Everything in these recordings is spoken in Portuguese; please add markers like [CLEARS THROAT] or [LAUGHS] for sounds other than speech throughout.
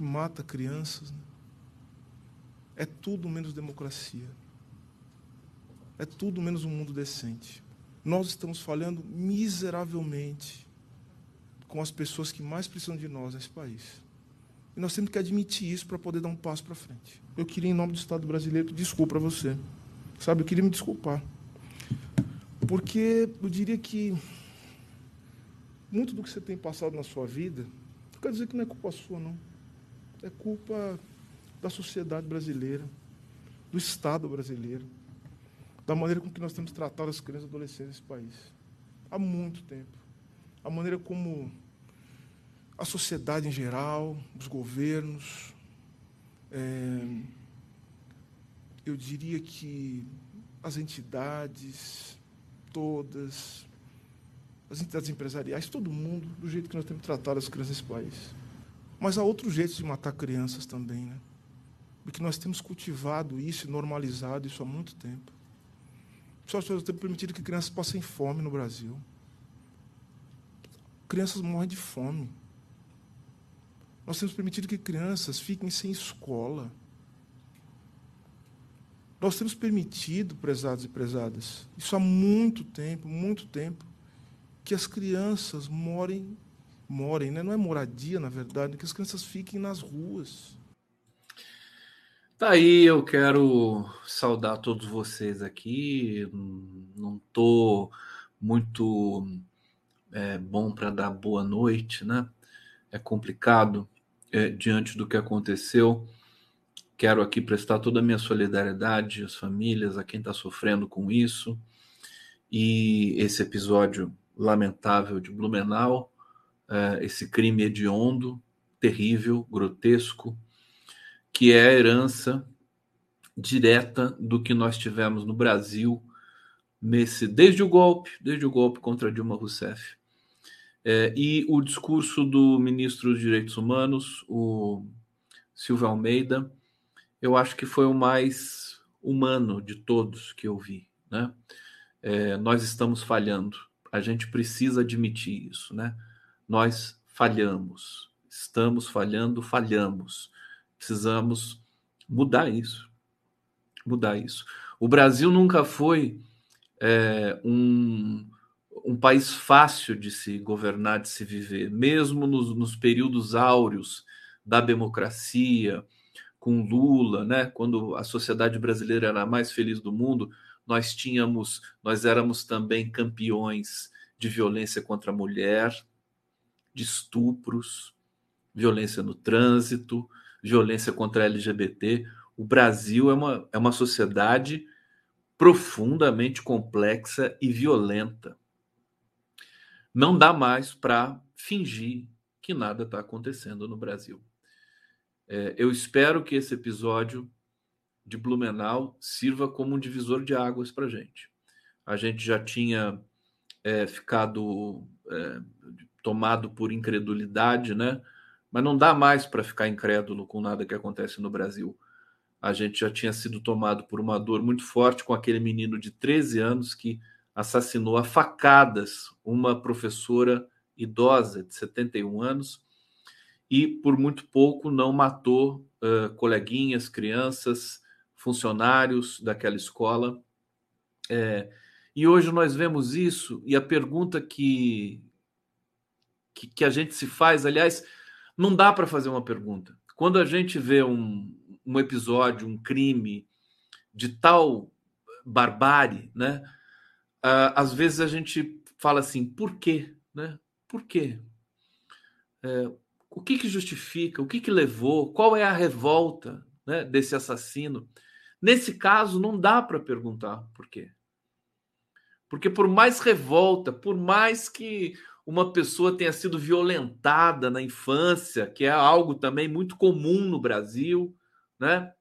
que mata crianças. Né? É tudo menos democracia. É tudo menos um mundo decente. Nós estamos falhando miseravelmente com as pessoas que mais precisam de nós nesse país. E nós temos que admitir isso para poder dar um passo para frente. Eu queria, em nome do Estado brasileiro, desculpa a você. Sabe, eu queria me desculpar. Porque eu diria que muito do que você tem passado na sua vida, não quer dizer que não é culpa sua, não. É culpa da sociedade brasileira, do Estado brasileiro, da maneira com que nós temos tratado as crianças e adolescentes nesse país. Há muito tempo. A maneira como a sociedade em geral, os governos, é, eu diria que as entidades todas, as entidades empresariais, todo mundo, do jeito que nós temos tratado as crianças nesse país. Mas há outros jeitos de matar crianças também, né? Porque nós temos cultivado isso normalizado isso há muito tempo. Só nós temos permitido que crianças passem fome no Brasil. Crianças morrem de fome. Nós temos permitido que crianças fiquem sem escola. Nós temos permitido, prezados e prezadas, isso há muito tempo, muito tempo, que as crianças morem, morem, né? não é moradia, na verdade, que as crianças fiquem nas ruas. Tá aí, eu quero saudar todos vocês aqui. Não tô muito é, bom para dar boa noite, né? É complicado é, diante do que aconteceu. Quero aqui prestar toda a minha solidariedade às famílias, a quem está sofrendo com isso. E esse episódio lamentável de Blumenau, é, esse crime hediondo, terrível, grotesco, que é a herança direta do que nós tivemos no Brasil nesse desde o golpe, desde o golpe contra Dilma Rousseff. É, e o discurso do ministro dos Direitos Humanos, o Silvio Almeida, eu acho que foi o mais humano de todos que eu vi. Né? É, nós estamos falhando, a gente precisa admitir isso. Né? Nós falhamos, estamos falhando, falhamos. Precisamos mudar isso. Mudar isso. O Brasil nunca foi é, um um país fácil de se governar, de se viver, mesmo nos, nos períodos áureos da democracia, com Lula, né? Quando a sociedade brasileira era a mais feliz do mundo, nós tínhamos, nós éramos também campeões de violência contra a mulher, de estupros, violência no trânsito, violência contra a LGBT. O Brasil é uma, é uma sociedade profundamente complexa e violenta. Não dá mais para fingir que nada está acontecendo no Brasil. É, eu espero que esse episódio de Blumenau sirva como um divisor de águas para a gente. A gente já tinha é, ficado é, tomado por incredulidade, né? Mas não dá mais para ficar incrédulo com nada que acontece no Brasil. A gente já tinha sido tomado por uma dor muito forte com aquele menino de 13 anos que assassinou a facadas uma professora idosa de 71 anos e por muito pouco não matou uh, coleguinhas, crianças, funcionários daquela escola. É, e hoje nós vemos isso e a pergunta que, que, que a gente se faz, aliás, não dá para fazer uma pergunta. Quando a gente vê um, um episódio, um crime de tal barbárie, né? às vezes a gente fala assim, por quê? Né? Por quê? É, o que, que justifica? O que, que levou? Qual é a revolta né, desse assassino? Nesse caso, não dá para perguntar por quê. Porque por mais revolta, por mais que uma pessoa tenha sido violentada na infância, que é algo também muito comum no Brasil, né?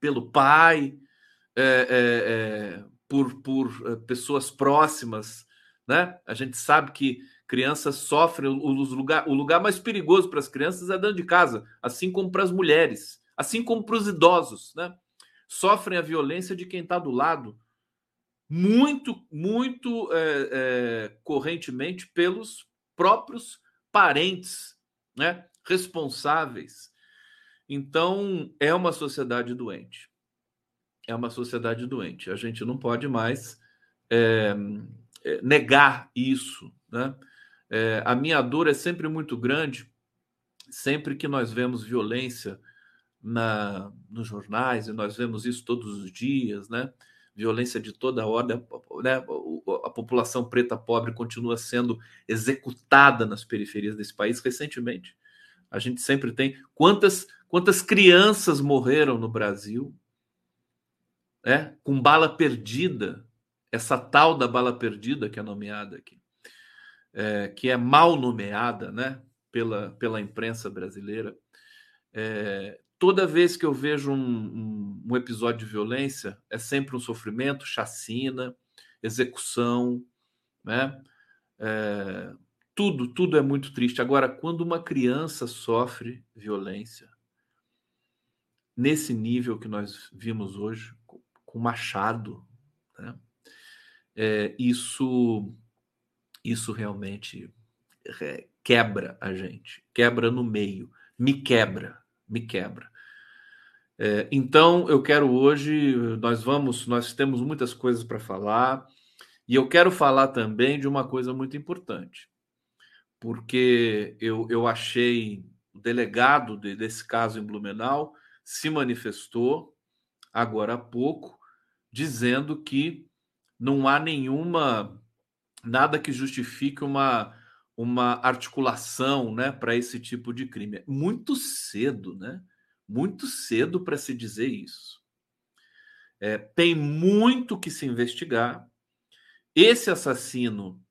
Pelo pai, é, é, é, por, por eh, pessoas próximas, né? A gente sabe que crianças sofrem os lugar, o lugar mais perigoso para as crianças é dentro de casa, assim como para as mulheres, assim como para os idosos, né? Sofrem a violência de quem está do lado. Muito, muito é, é, correntemente pelos próprios parentes, né, responsáveis. Então, é uma sociedade doente. É uma sociedade doente. A gente não pode mais é, negar isso, né? É, a minha dor é sempre muito grande, sempre que nós vemos violência na, nos jornais, e nós vemos isso todos os dias, né? Violência de toda ordem, né? A população preta pobre continua sendo executada nas periferias desse país. Recentemente, a gente sempre tem quantas quantas crianças morreram no Brasil, né? Com bala perdida, essa tal da bala perdida que é nomeada aqui, é, que é mal nomeada, né? Pela pela imprensa brasileira. É, toda vez que eu vejo um, um, um, episódio de violência, é sempre um sofrimento, chacina, execução, né? É, tudo, tudo é muito triste. Agora, quando uma criança sofre violência, nesse nível que nós vimos hoje, com machado, né? é, isso, isso realmente é, quebra a gente, quebra no meio, me quebra, me quebra. É, então, eu quero hoje, nós vamos, nós temos muitas coisas para falar, e eu quero falar também de uma coisa muito importante, porque eu, eu achei o delegado de, desse caso em Blumenau se manifestou agora há pouco, dizendo que não há nenhuma, nada que justifique uma uma articulação né, para esse tipo de crime. É muito cedo, né? Muito cedo para se dizer isso. É, tem muito que se investigar. Esse assassino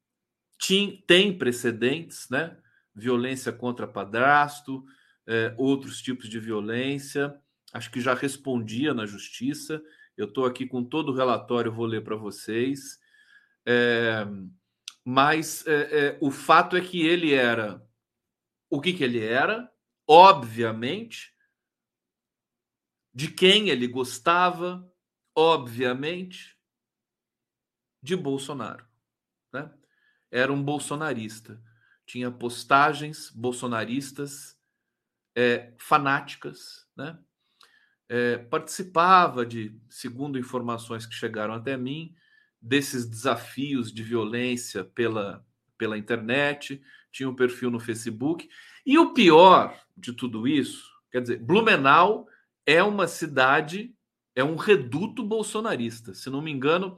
tim, tem precedentes, né? Violência contra padrasto, é, outros tipos de violência. Acho que já respondia na justiça. Eu estou aqui com todo o relatório, vou ler para vocês. É, mas é, é, o fato é que ele era o que, que ele era, obviamente, de quem ele gostava, obviamente, de Bolsonaro. Né? Era um bolsonarista. Tinha postagens bolsonaristas é, fanáticas, né? É, participava de, segundo informações que chegaram até mim, desses desafios de violência pela, pela internet, tinha um perfil no Facebook. E o pior de tudo isso, quer dizer, Blumenau é uma cidade, é um reduto bolsonarista. Se não me engano,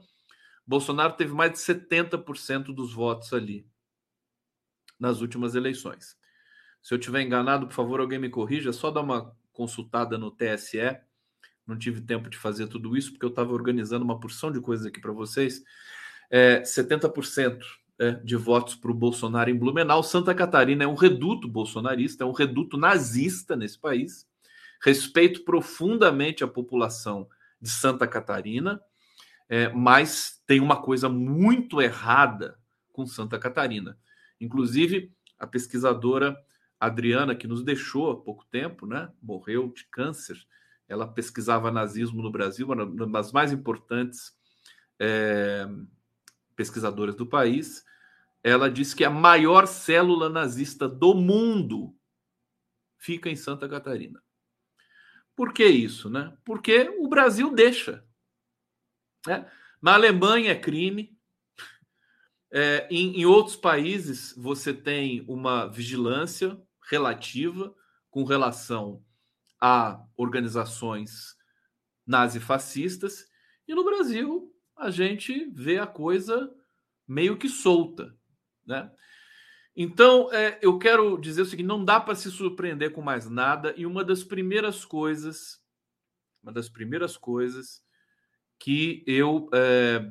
Bolsonaro teve mais de 70% dos votos ali nas últimas eleições. Se eu tiver enganado, por favor, alguém me corrija, só dar uma consultada no TSE não tive tempo de fazer tudo isso, porque eu estava organizando uma porção de coisas aqui para vocês. É, 70% é, de votos para o Bolsonaro em Blumenau. Santa Catarina é um reduto bolsonarista, é um reduto nazista nesse país. Respeito profundamente a população de Santa Catarina, é, mas tem uma coisa muito errada com Santa Catarina. Inclusive, a pesquisadora Adriana, que nos deixou há pouco tempo, né, morreu de câncer, ela pesquisava nazismo no Brasil, uma das mais importantes é, pesquisadoras do país. Ela disse que a maior célula nazista do mundo fica em Santa Catarina. Por que isso, né? Porque o Brasil deixa. Né? Na Alemanha é crime. É, em, em outros países você tem uma vigilância relativa com relação a organizações nazifascistas, e no Brasil a gente vê a coisa meio que solta. Né? Então, é, eu quero dizer o seguinte: não dá para se surpreender com mais nada, e uma das primeiras coisas, uma das primeiras coisas que eu é,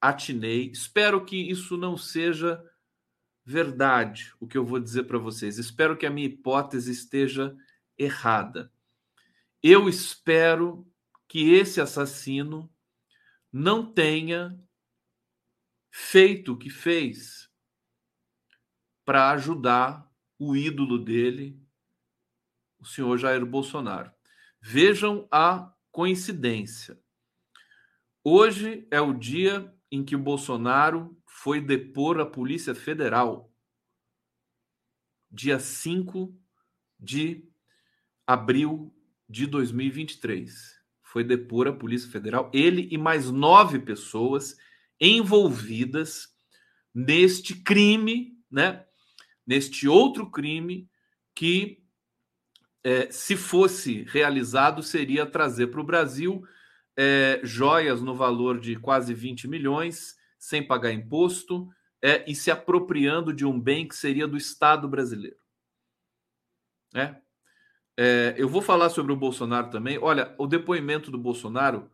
atinei, espero que isso não seja verdade, o que eu vou dizer para vocês, espero que a minha hipótese esteja errada. Eu espero que esse assassino não tenha feito o que fez para ajudar o ídolo dele, o senhor Jair Bolsonaro. Vejam a coincidência. Hoje é o dia em que o Bolsonaro foi depor a Polícia Federal. Dia 5 de abril de 2023. Foi depor a Polícia Federal, ele e mais nove pessoas envolvidas neste crime, né? Neste outro crime que, é, se fosse realizado, seria trazer para o Brasil é, joias no valor de quase 20 milhões, sem pagar imposto, é, e se apropriando de um bem que seria do Estado brasileiro. É. é. eu vou falar sobre o Bolsonaro também. Olha, o depoimento do Bolsonaro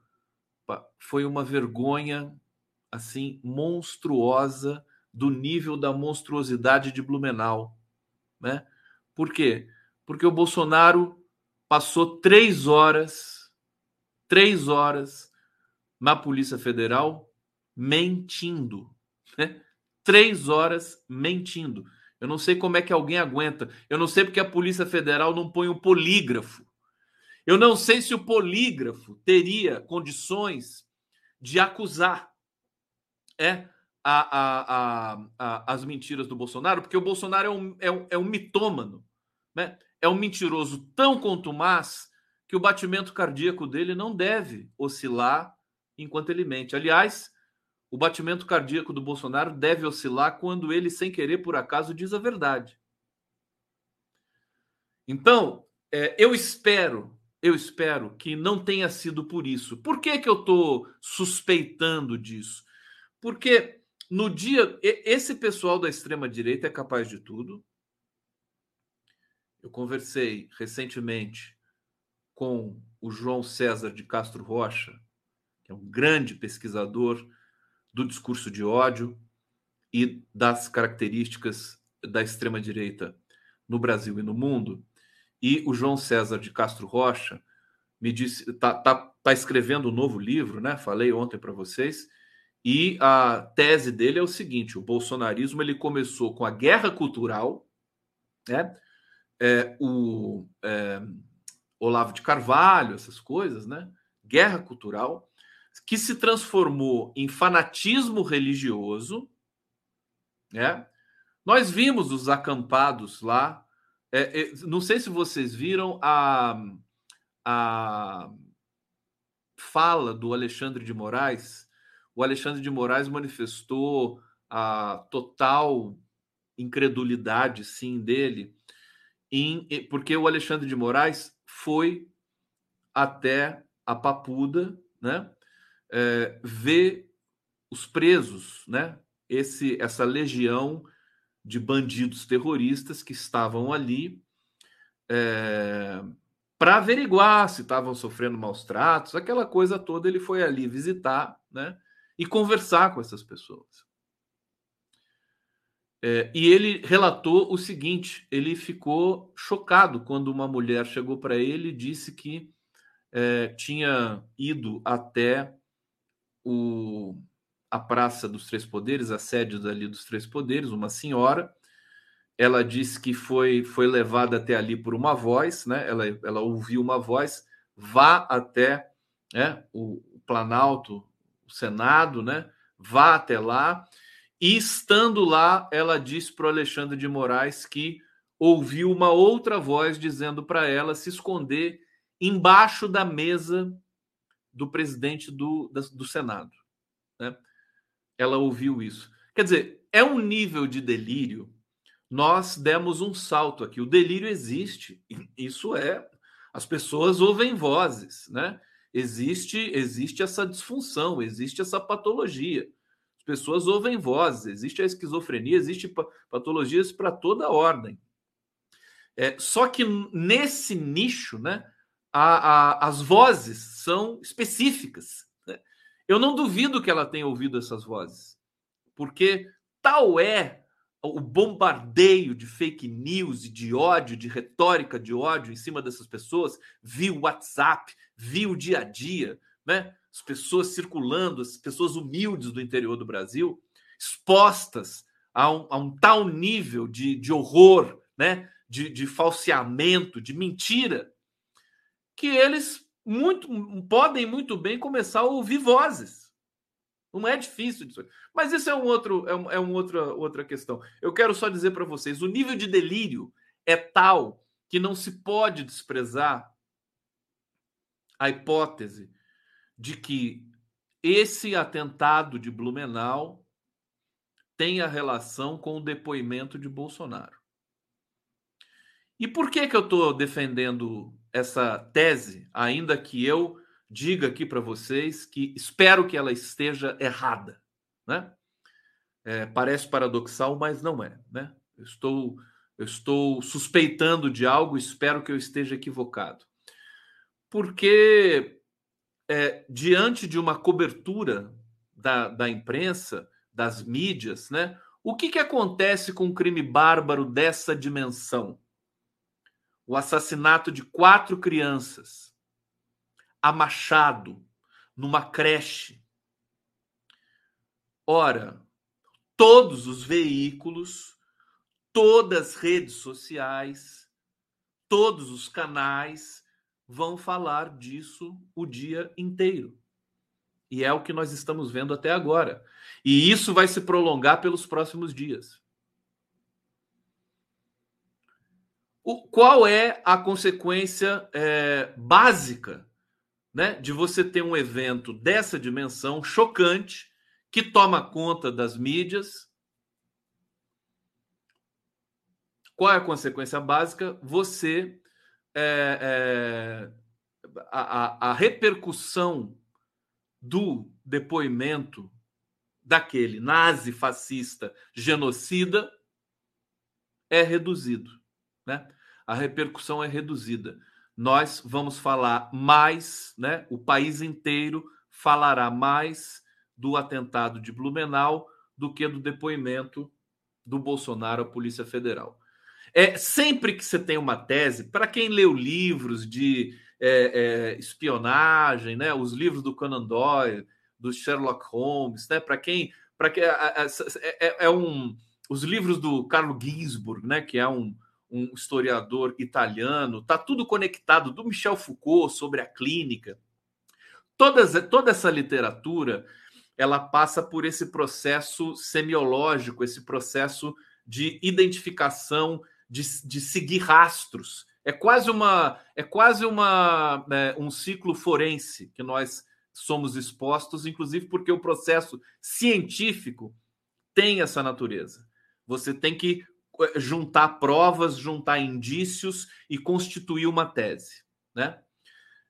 foi uma vergonha assim monstruosa do nível da monstruosidade de Blumenau, né? Por quê? Porque o Bolsonaro passou três horas, três horas na Polícia Federal mentindo, né? Três horas mentindo. Eu não sei como é que alguém aguenta. Eu não sei porque a Polícia Federal não põe um polígrafo. Eu não sei se o polígrafo teria condições de acusar é a, a, a, as mentiras do Bolsonaro, porque o Bolsonaro é um, é um, é um mitômano, né? é um mentiroso tão contumaz que o batimento cardíaco dele não deve oscilar enquanto ele mente. Aliás, o batimento cardíaco do Bolsonaro deve oscilar quando ele, sem querer, por acaso, diz a verdade. Então, é, eu espero, eu espero que não tenha sido por isso. Por que, que eu estou suspeitando disso? Porque no dia. Esse pessoal da extrema-direita é capaz de tudo. Eu conversei recentemente com o João César de Castro Rocha, que é um grande pesquisador do discurso de ódio e das características da extrema-direita no Brasil e no mundo. E o João César de Castro Rocha me disse, está tá, tá escrevendo um novo livro, né? Falei ontem para vocês. E a tese dele é o seguinte: o bolsonarismo ele começou com a guerra cultural, né? É, o é, Olavo de Carvalho, essas coisas, né? Guerra cultural que se transformou em fanatismo religioso. Né? Nós vimos os acampados lá. É, é, não sei se vocês viram a, a fala do Alexandre de Moraes. O Alexandre de Moraes manifestou a total incredulidade, sim, dele, em, porque o Alexandre de Moraes foi até a Papuda, né? É, ver os presos, né? Esse, essa legião de bandidos terroristas que estavam ali é, para averiguar se estavam sofrendo maus tratos, aquela coisa toda. Ele foi ali visitar, né? E conversar com essas pessoas. É, e ele relatou o seguinte: ele ficou chocado quando uma mulher chegou para ele e disse que é, tinha ido até o, a Praça dos Três Poderes, a sede ali dos Três Poderes, uma senhora. Ela disse que foi, foi levada até ali por uma voz, né? ela, ela ouviu uma voz, vá até né, o, o Planalto, o Senado, né? vá até lá. E estando lá, ela disse para o Alexandre de Moraes que ouviu uma outra voz dizendo para ela se esconder embaixo da mesa do presidente do, do Senado. Né? Ela ouviu isso. Quer dizer, é um nível de delírio. Nós demos um salto aqui. O delírio existe. Isso é. As pessoas ouvem vozes, né? Existe, existe essa disfunção, existe essa patologia. As pessoas ouvem vozes, existe a esquizofrenia, existe patologias para toda ordem. É, só que nesse nicho, né? a, a, as vozes são específicas. Né? Eu não duvido que ela tenha ouvido essas vozes, porque tal é o bombardeio de fake news e de ódio, de retórica de ódio em cima dessas pessoas, via WhatsApp, via o dia a dia, né? As pessoas circulando, as pessoas humildes do interior do Brasil, expostas a um, a um tal nível de, de horror, né? De, de falseamento, de mentira, que eles muito, podem muito bem começar a ouvir vozes. Não é difícil disso. Mas isso é um outro, é, um, é uma outra, outra questão. Eu quero só dizer para vocês: o nível de delírio é tal que não se pode desprezar a hipótese de que esse atentado de Blumenau tenha relação com o depoimento de Bolsonaro. E por que que eu estou defendendo essa tese, ainda que eu diga aqui para vocês que espero que ela esteja errada, né? É, parece paradoxal, mas não é, né? Eu estou, eu estou suspeitando de algo, espero que eu esteja equivocado, porque é, diante de uma cobertura da, da imprensa, das mídias, né? O que, que acontece com um crime bárbaro dessa dimensão? O assassinato de quatro crianças a machado numa creche. Ora, todos os veículos, todas as redes sociais, todos os canais vão falar disso o dia inteiro. E é o que nós estamos vendo até agora. E isso vai se prolongar pelos próximos dias. O, qual é a consequência é, básica né, de você ter um evento dessa dimensão chocante que toma conta das mídias? Qual é a consequência básica? Você é, é, a, a, a repercussão do depoimento daquele nazi fascista genocida é reduzido, né? A repercussão é reduzida. Nós vamos falar mais, né? O país inteiro falará mais do atentado de Blumenau do que do depoimento do Bolsonaro à Polícia Federal. É sempre que você tem uma tese, para quem leu livros de é, é, espionagem, né? Os livros do Conan Doyle, do Sherlock Holmes, né? Para quem, para que é, é, um os livros do Carlo Ginzburg, né? Que é um, um historiador italiano, tá tudo conectado do Michel Foucault sobre a clínica. Todas, toda essa literatura ela passa por esse processo semiológico, esse processo de identificação de, de seguir rastros. É quase uma é quase uma é, um ciclo forense que nós somos expostos, inclusive porque o processo científico tem essa natureza. Você tem que juntar provas, juntar indícios e constituir uma tese, né?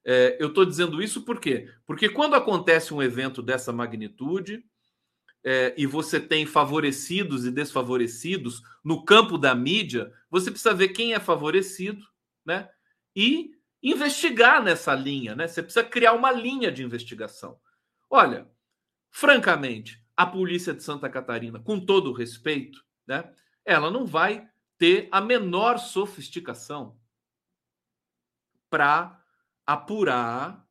É, eu estou dizendo isso por quê? Porque quando acontece um evento dessa magnitude, é, e você tem favorecidos e desfavorecidos no campo da mídia, você precisa ver quem é favorecido, né? E investigar nessa linha, né? Você precisa criar uma linha de investigação. Olha, francamente, a polícia de Santa Catarina, com todo respeito, né? Ela não vai ter a menor sofisticação para apurar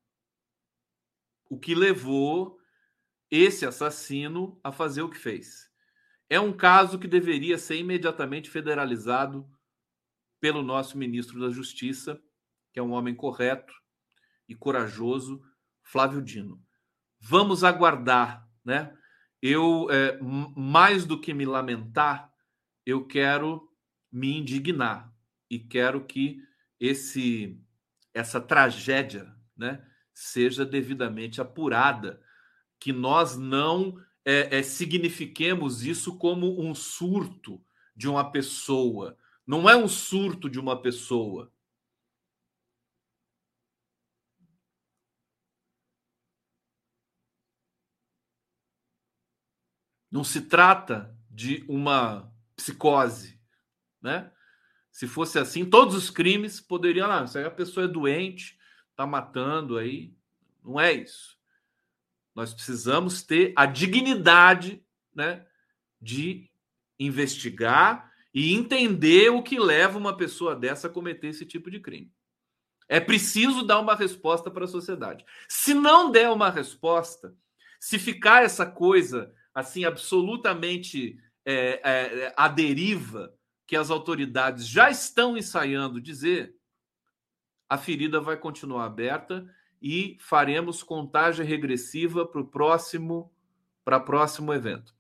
o que levou esse assassino a fazer o que fez. É um caso que deveria ser imediatamente federalizado pelo nosso ministro da Justiça, que é um homem correto e corajoso, Flávio Dino. Vamos aguardar, né? Eu, é, mais do que me lamentar, eu quero me indignar e quero que esse essa tragédia, né, seja devidamente apurada que nós não é, é, signifiquemos isso como um surto de uma pessoa. Não é um surto de uma pessoa. Não se trata de uma psicose, né? Se fosse assim, todos os crimes poderiam, ah, se a pessoa é doente, está matando aí, não é isso. Nós precisamos ter a dignidade né, de investigar e entender o que leva uma pessoa dessa a cometer esse tipo de crime. É preciso dar uma resposta para a sociedade. Se não der uma resposta, se ficar essa coisa assim absolutamente é, é, à deriva que as autoridades já estão ensaiando dizer, a ferida vai continuar aberta e faremos contagem regressiva para o próximo para próximo evento.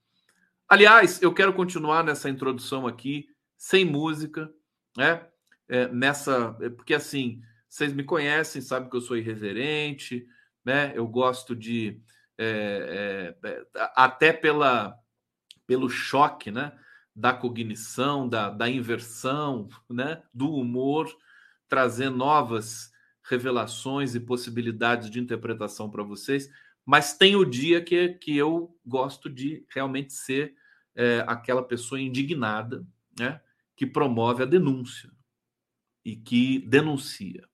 Aliás, eu quero continuar nessa introdução aqui sem música, né? É, nessa, é, porque assim, vocês me conhecem, sabem que eu sou irreverente, né? Eu gosto de é, é, é até pela pelo choque, né? Da cognição, da, da inversão, né? Do humor, trazer novas revelações e possibilidades de interpretação para vocês. Mas tem o dia que, que eu gosto de realmente ser é, aquela pessoa indignada, né? Que promove a denúncia e que denuncia.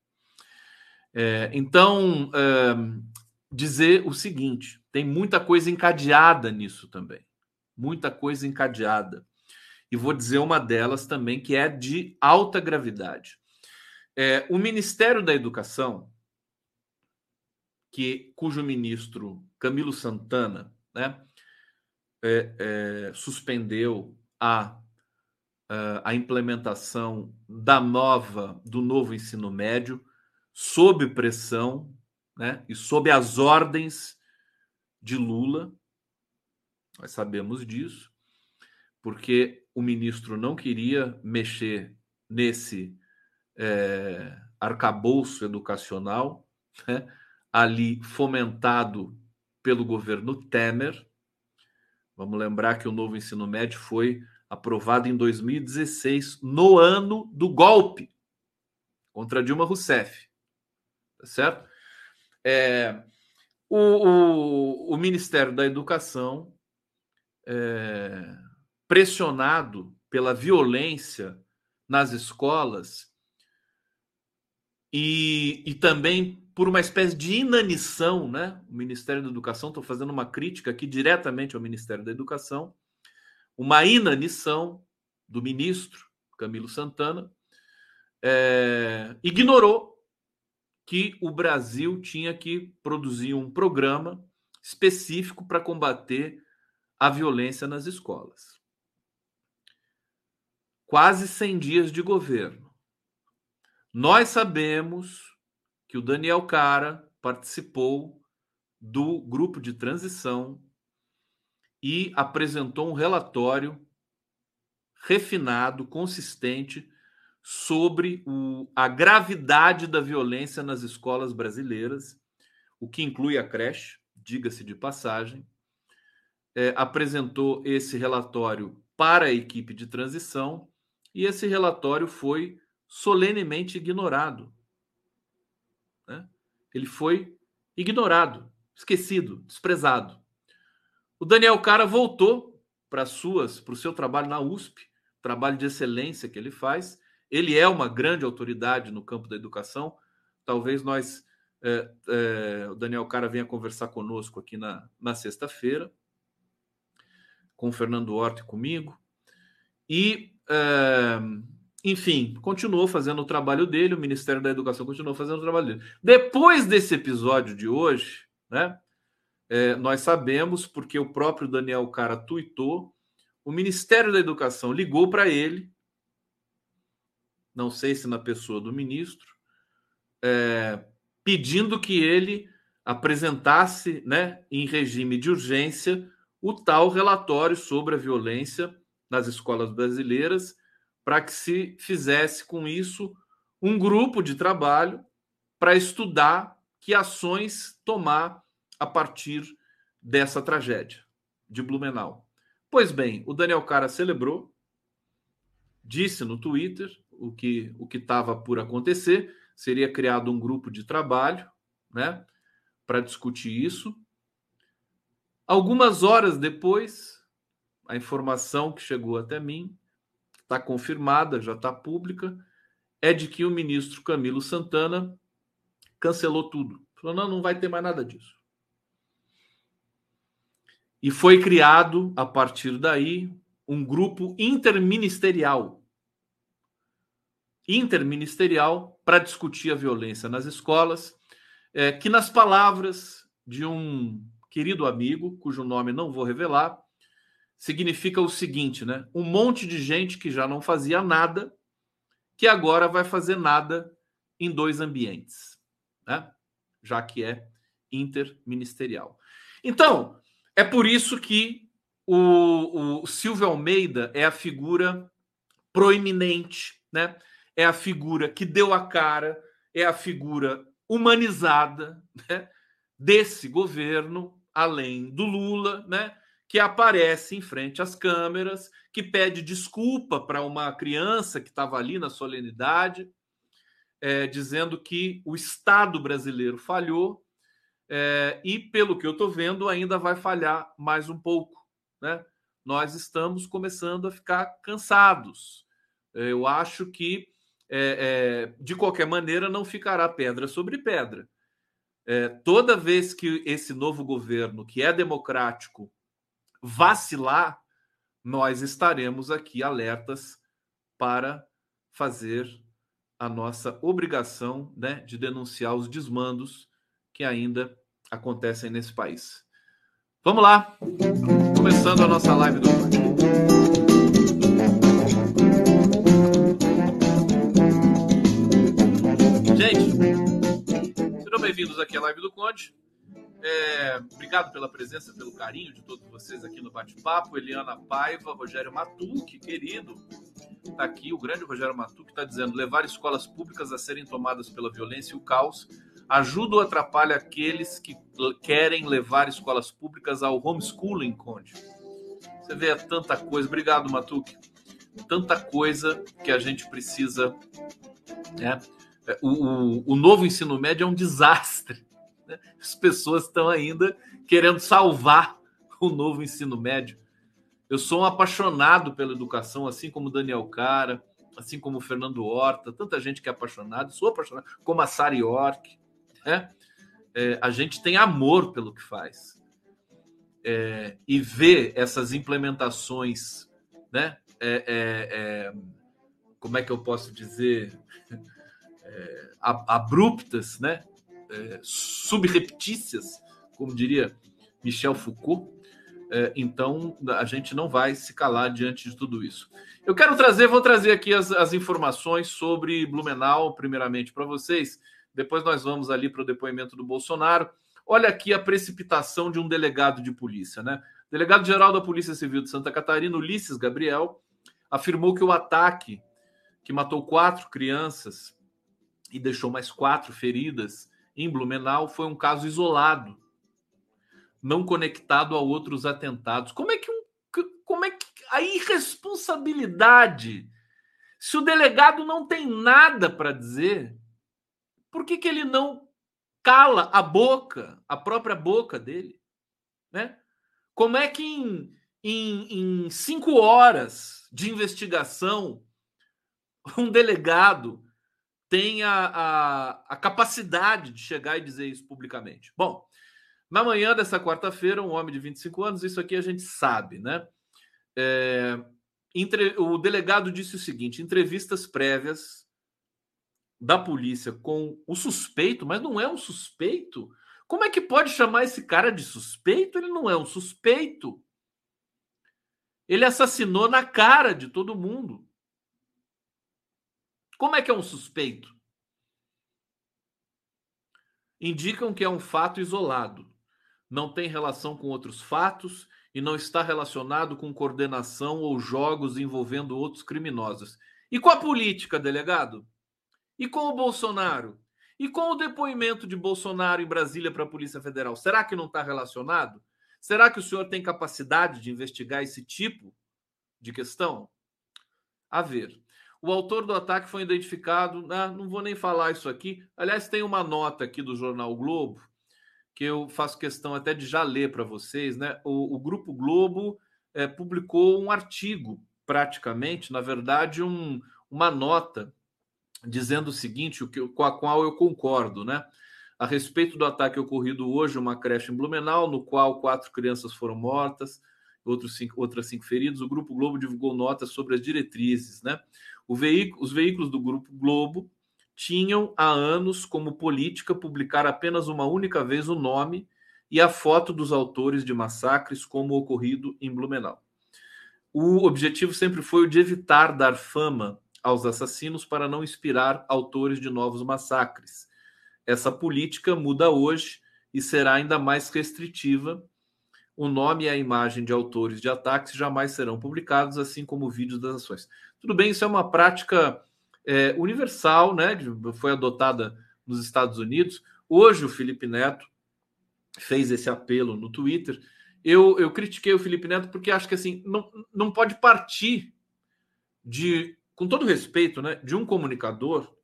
É, então, é, dizer o seguinte: tem muita coisa encadeada nisso também. Muita coisa encadeada. E vou dizer uma delas também, que é de alta gravidade. É, o Ministério da Educação, que, cujo ministro Camilo Santana né, é, é, suspendeu a, a implementação da nova do novo ensino médio sob pressão né, e sob as ordens de Lula. Nós sabemos disso, porque o ministro não queria mexer nesse é, arcabouço educacional, né, ali fomentado pelo governo Temer. Vamos lembrar que o novo ensino médio foi aprovado em 2016, no ano do golpe contra Dilma Rousseff tá certo? É, o, o, o, Ministério da Educação, é, pressionado pela violência nas escolas e, e também por uma espécie de inanição, né? O Ministério da Educação, estou fazendo uma crítica aqui diretamente ao Ministério da Educação, uma inanição do ministro Camilo Santana, é, ignorou que o Brasil tinha que produzir um programa específico para combater a violência nas escolas. Quase 100 dias de governo. Nós sabemos que o Daniel Cara participou do grupo de transição e apresentou um relatório refinado, consistente sobre o, a gravidade da violência nas escolas brasileiras, o que inclui a creche, diga-se de passagem. É, apresentou esse relatório para a equipe de transição e esse relatório foi solenemente ignorado. Né? Ele foi ignorado, esquecido, desprezado. O Daniel Cara voltou para suas, para o seu trabalho na USP, trabalho de excelência que ele faz, ele é uma grande autoridade no campo da educação. Talvez nós, é, é, o Daniel Cara venha conversar conosco aqui na, na sexta-feira, com o Fernando Horta e comigo. E, enfim, continuou fazendo o trabalho dele, o Ministério da Educação continuou fazendo o trabalho dele. Depois desse episódio de hoje, né, é, nós sabemos, porque o próprio Daniel Cara tuitou, o Ministério da Educação ligou para ele não sei se na pessoa do ministro, é, pedindo que ele apresentasse, né, em regime de urgência, o tal relatório sobre a violência nas escolas brasileiras, para que se fizesse com isso um grupo de trabalho para estudar que ações tomar a partir dessa tragédia de Blumenau. Pois bem, o Daniel Cara celebrou, disse no Twitter o que o que estava por acontecer, seria criado um grupo de trabalho, né, para discutir isso. Algumas horas depois, a informação que chegou até mim está confirmada, já está pública, é de que o ministro Camilo Santana cancelou tudo. Falou: não, não vai ter mais nada disso. E foi criado, a partir daí, um grupo interministerial interministerial para discutir a violência nas escolas, é, que, nas palavras de um querido amigo, cujo nome não vou revelar, significa o seguinte, né? Um monte de gente que já não fazia nada, que agora vai fazer nada em dois ambientes, né? já que é interministerial. Então, é por isso que o, o Silvio Almeida é a figura proeminente, né? É a figura que deu a cara, é a figura humanizada né? desse governo, além do Lula, né? Que aparece em frente às câmeras, que pede desculpa para uma criança que estava ali na solenidade, é, dizendo que o Estado brasileiro falhou é, e, pelo que eu estou vendo, ainda vai falhar mais um pouco. Né? Nós estamos começando a ficar cansados. Eu acho que, é, é, de qualquer maneira, não ficará pedra sobre pedra. É, toda vez que esse novo governo, que é democrático, vacilar, nós estaremos aqui alertas para fazer a nossa obrigação né, de denunciar os desmandos que ainda acontecem nesse país. Vamos lá, começando a nossa live do. Gente, bem-vindos aqui à live do Conde. É, obrigado pela presença, pelo carinho de todos vocês aqui no bate-papo. Eliana Paiva, Rogério Matuque, querido, está aqui. O grande Rogério Matuque está dizendo: levar escolas públicas a serem tomadas pela violência e o caos ajuda ou atrapalha aqueles que querem levar escolas públicas ao homeschooling, Conde? Você vê tanta coisa. Obrigado, Matuque. Tanta coisa que a gente precisa. Né? O, o, o novo ensino médio é um desastre né? As pessoas estão ainda querendo salvar o novo ensino médio. Eu sou um apaixonado pela educação, assim como Daniel Cara, assim como Fernando Horta, tanta gente que é apaixonado, sou apaixonado, como a Sari York. Né? É, a gente tem amor pelo que faz. É, e ver essas implementações, né? É, é, é como é que eu posso dizer? É, abruptas, né? é, subreptícias, como diria Michel Foucault. É, então a gente não vai se calar diante de tudo isso. Eu quero trazer, vou trazer aqui as, as informações sobre Blumenau, primeiramente para vocês. Depois nós vamos ali para o depoimento do Bolsonaro. Olha aqui a precipitação de um delegado de polícia, né? delegado-geral da Polícia Civil de Santa Catarina, Ulisses Gabriel, afirmou que o ataque que matou quatro crianças e deixou mais quatro feridas em Blumenau foi um caso isolado, não conectado a outros atentados. Como é que um, como é que a irresponsabilidade? Se o delegado não tem nada para dizer, por que, que ele não cala a boca, a própria boca dele, né? Como é que em, em, em cinco horas de investigação um delegado tem a, a, a, capacidade de chegar e dizer isso publicamente. Bom, na manhã dessa quarta-feira, um homem de 25 anos, isso aqui a gente sabe, né? É, entre, o delegado disse o seguinte: entrevistas prévias da polícia com o suspeito, mas não é um suspeito. Como é que pode chamar esse cara de suspeito? Ele não é um suspeito. Ele assassinou na cara de todo mundo. Como é que é um suspeito? Indicam que é um fato isolado, não tem relação com outros fatos e não está relacionado com coordenação ou jogos envolvendo outros criminosos. E com a política, delegado? E com o Bolsonaro? E com o depoimento de Bolsonaro em Brasília para a Polícia Federal? Será que não está relacionado? Será que o senhor tem capacidade de investigar esse tipo de questão? A ver. O autor do ataque foi identificado. Ah, não vou nem falar isso aqui. Aliás, tem uma nota aqui do jornal Globo que eu faço questão até de já ler para vocês. Né? O, o Grupo Globo é, publicou um artigo, praticamente, na verdade, um, uma nota dizendo o seguinte, o que, com a qual eu concordo, né? A respeito do ataque ocorrido hoje, uma creche em Blumenau, no qual quatro crianças foram mortas, outros cinco, outras cinco feridas, o Grupo Globo divulgou notas sobre as diretrizes, né? Veículo, os veículos do Grupo Globo tinham há anos como política publicar apenas uma única vez o nome e a foto dos autores de massacres, como ocorrido em Blumenau. O objetivo sempre foi o de evitar dar fama aos assassinos para não inspirar autores de novos massacres. essa política muda hoje e será ainda mais restritiva. O nome e a imagem de autores de ataques jamais serão publicados, assim como vídeos das ações. Tudo bem, isso é uma prática é, universal, né? Foi adotada nos Estados Unidos. Hoje o Felipe Neto fez esse apelo no Twitter. Eu, eu critiquei o Felipe Neto porque acho que assim não, não pode partir de, com todo respeito, né, de um comunicador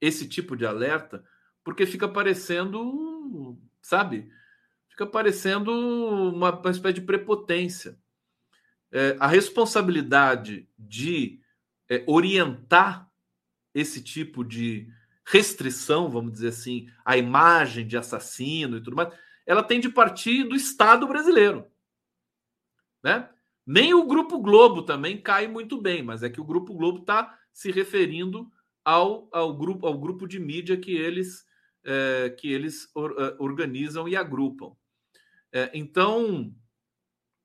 esse tipo de alerta, porque fica parecendo, sabe, fica parecendo uma, uma espécie de prepotência. É, a responsabilidade de é, orientar esse tipo de restrição, vamos dizer assim, à imagem de assassino e tudo mais, ela tem de partir do Estado brasileiro. Né? Nem o Grupo Globo também cai muito bem, mas é que o Grupo Globo está se referindo ao, ao, grupo, ao grupo de mídia que eles, é, que eles or, é, organizam e agrupam. É, então,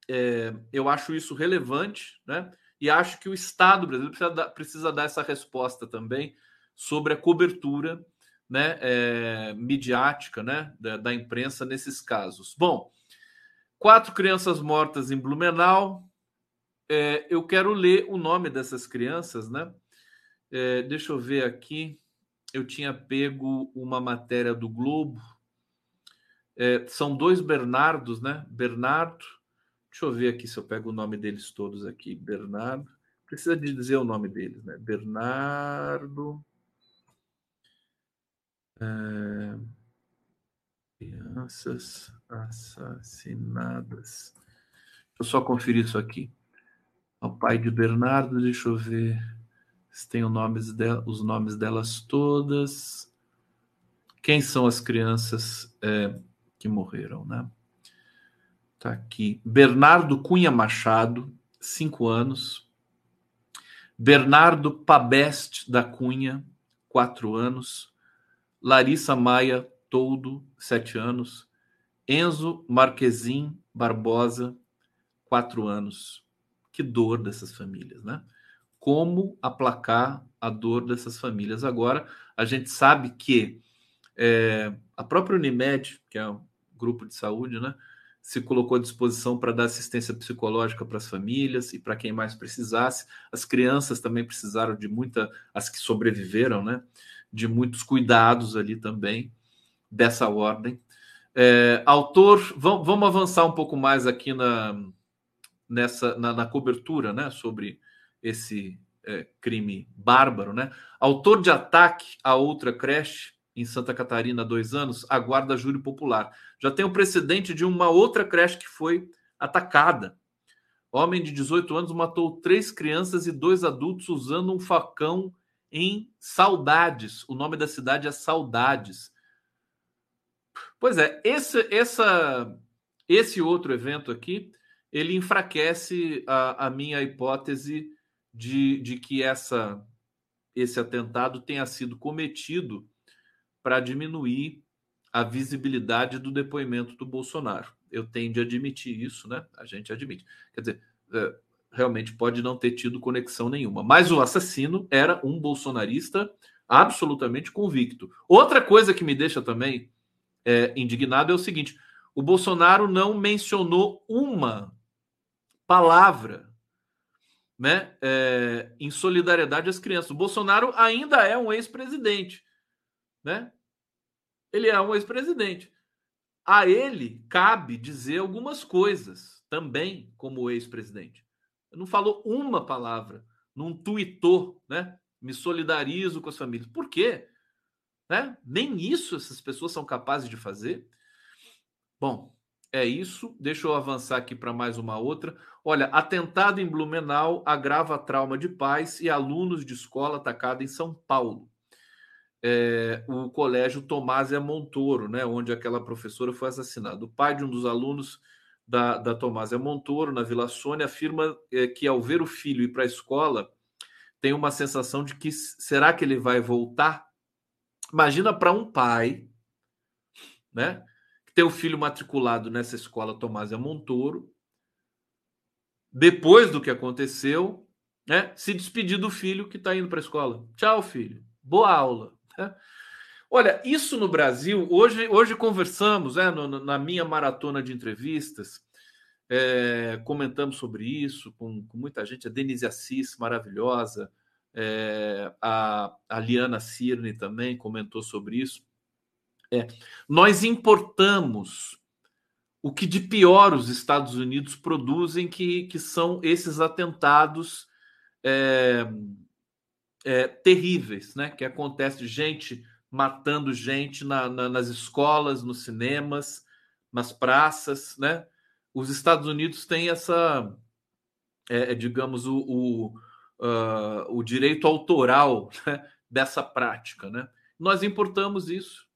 é, eu acho isso relevante, né? E acho que o Estado brasileiro precisa dar, precisa dar essa resposta também sobre a cobertura né, é, midiática né, da, da, imprensa nesses casos. Bom, quatro crianças mortas em Blumenau. É, eu quero ler o nome dessas crianças, né? É, deixa eu ver aqui. Eu tinha pego uma matéria do Globo. É, são dois Bernardos, né? Bernardo. Deixa eu ver aqui se eu pego o nome deles todos aqui. Bernardo. Precisa de dizer o nome deles, né? Bernardo. É... Crianças assassinadas. Deixa eu só conferir isso aqui. O pai de Bernardo, deixa eu ver se tem os nomes delas todas. Quem são as crianças é, que morreram, né? Tá aqui. Bernardo Cunha Machado, cinco anos. Bernardo Pabeste da Cunha, quatro anos. Larissa Maia Toldo, sete anos. Enzo Marquezin Barbosa, quatro anos. Que dor dessas famílias, né? Como aplacar a dor dessas famílias agora? A gente sabe que é, a própria Unimed, que é um grupo de saúde, né, se colocou à disposição para dar assistência psicológica para as famílias e para quem mais precisasse. As crianças também precisaram de muita, as que sobreviveram, né? de muitos cuidados ali também, dessa ordem. É, autor, vamos, avançar um pouco mais aqui na, nessa, na, na cobertura né, sobre esse é, crime bárbaro. Né? Autor de ataque a outra creche em Santa Catarina há dois anos, aguarda júri popular. Já tem o precedente de uma outra creche que foi atacada. Homem de 18 anos matou três crianças e dois adultos usando um facão em Saudades. O nome da cidade é Saudades. Pois é, esse, essa, esse outro evento aqui, ele enfraquece a, a minha hipótese de, de que essa, esse atentado tenha sido cometido para diminuir a visibilidade do depoimento do Bolsonaro. Eu tenho de admitir isso, né? A gente admite. Quer dizer, é, realmente pode não ter tido conexão nenhuma. Mas o assassino era um bolsonarista absolutamente convicto. Outra coisa que me deixa também é, indignado é o seguinte: o Bolsonaro não mencionou uma palavra né, é, em solidariedade às crianças. O Bolsonaro ainda é um ex-presidente. Né? Ele é um ex-presidente. A ele cabe dizer algumas coisas também como ex-presidente não falou uma palavra, não tuitou, né? Me solidarizo com as famílias. Por quê? Né? Nem isso essas pessoas são capazes de fazer. Bom, é isso. Deixa eu avançar aqui para mais uma outra. Olha, atentado em Blumenau agrava trauma de pais e alunos de escola atacado em São Paulo. É, o colégio Tomásia Montoro, né, onde aquela professora foi assassinada. O pai de um dos alunos da, da Tomásia Montoro, na Vila Sônia, afirma é, que ao ver o filho ir para a escola, tem uma sensação de que será que ele vai voltar? Imagina para um pai, né, que tem o filho matriculado nessa escola Tomásia Montoro, depois do que aconteceu, né, se despedir do filho que está indo para a escola. Tchau, filho. Boa aula. Né? Olha, isso no Brasil, hoje, hoje conversamos né, no, na minha maratona de entrevistas, é, comentamos sobre isso com, com, muita gente, a Denise Assis, maravilhosa, é, a, a Liana Cirne também comentou sobre isso. É, nós importamos o que de pior os Estados Unidos produzem, que, que são esses atentados é, é, terríveis, né? Que acontece gente matando gente na, na, nas escolas, nos cinemas, nas praças, né? Os Estados Unidos têm essa, é, é digamos, o, o, uh, o direito autoral né? dessa prática, né? Nós importamos isso.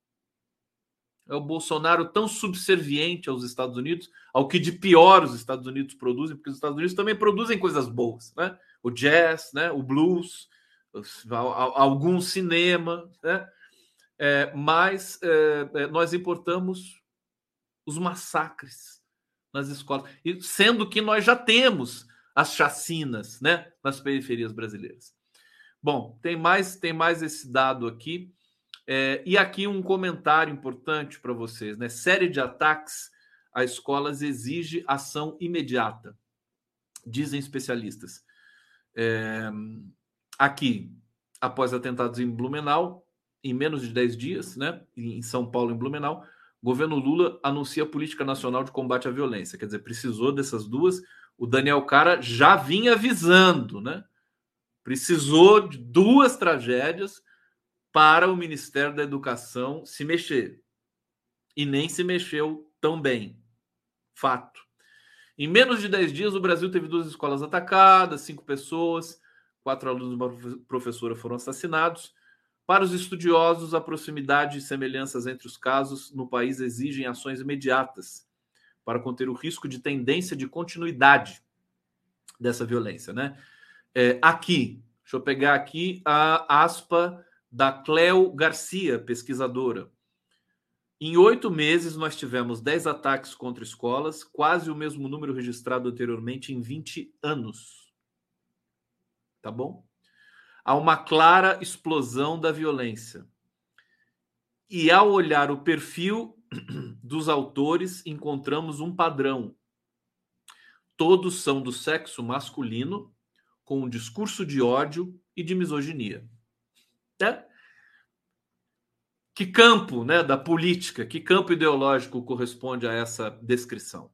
É o Bolsonaro tão subserviente aos Estados Unidos, ao que de pior os Estados Unidos produzem, porque os Estados Unidos também produzem coisas boas, né? O jazz, né? O blues, algum cinema, né? É, mas é, é, nós importamos os massacres nas escolas, e sendo que nós já temos as chacinas né, nas periferias brasileiras. Bom, tem mais, tem mais esse dado aqui. É, e aqui um comentário importante para vocês, né? Série de ataques a escolas exige ação imediata, dizem especialistas. É, aqui, após atentados em Blumenau, em menos de 10 dias, né, em São Paulo, em Blumenau, governo Lula anuncia a política nacional de combate à violência. Quer dizer, precisou dessas duas. O Daniel Cara já vinha avisando, né? Precisou de duas tragédias para o Ministério da Educação se mexer. E nem se mexeu tão bem. Fato. Em menos de 10 dias, o Brasil teve duas escolas atacadas, cinco pessoas, quatro alunos e uma professora foram assassinados. Para os estudiosos, a proximidade e semelhanças entre os casos no país exigem ações imediatas para conter o risco de tendência de continuidade dessa violência, né? É, aqui, deixa eu pegar aqui a aspa da Cleo Garcia, pesquisadora. Em oito meses, nós tivemos dez ataques contra escolas, quase o mesmo número registrado anteriormente em 20 anos. Tá bom? há uma clara explosão da violência. E ao olhar o perfil [CLEARS THROAT] dos autores, encontramos um padrão. Todos são do sexo masculino, com um discurso de ódio e de misoginia. É? Que campo né, da política, que campo ideológico corresponde a essa descrição?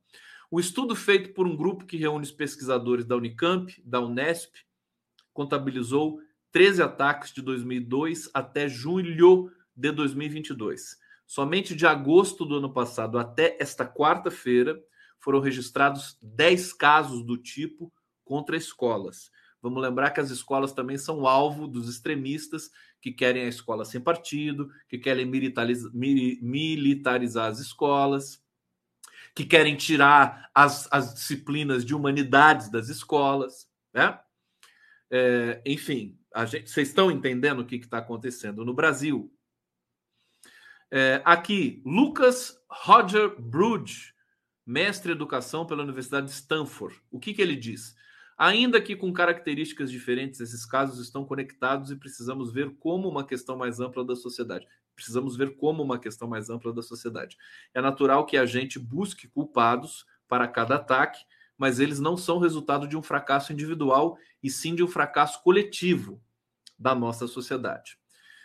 O estudo feito por um grupo que reúne os pesquisadores da Unicamp, da Unesp, contabilizou 13 ataques de 2002 até julho de 2022. Somente de agosto do ano passado até esta quarta-feira foram registrados 10 casos do tipo contra escolas. Vamos lembrar que as escolas também são alvo dos extremistas que querem a escola sem partido, que querem militarizar, as escolas, que querem tirar as, as disciplinas de humanidades das escolas, né? É, enfim, Gente, vocês estão entendendo o que está acontecendo no Brasil? É, aqui, Lucas Roger Bruge, mestre em educação pela Universidade de Stanford. O que, que ele diz? Ainda que com características diferentes, esses casos estão conectados e precisamos ver como uma questão mais ampla da sociedade. Precisamos ver como uma questão mais ampla da sociedade. É natural que a gente busque culpados para cada ataque mas eles não são resultado de um fracasso individual e sim de um fracasso coletivo da nossa sociedade.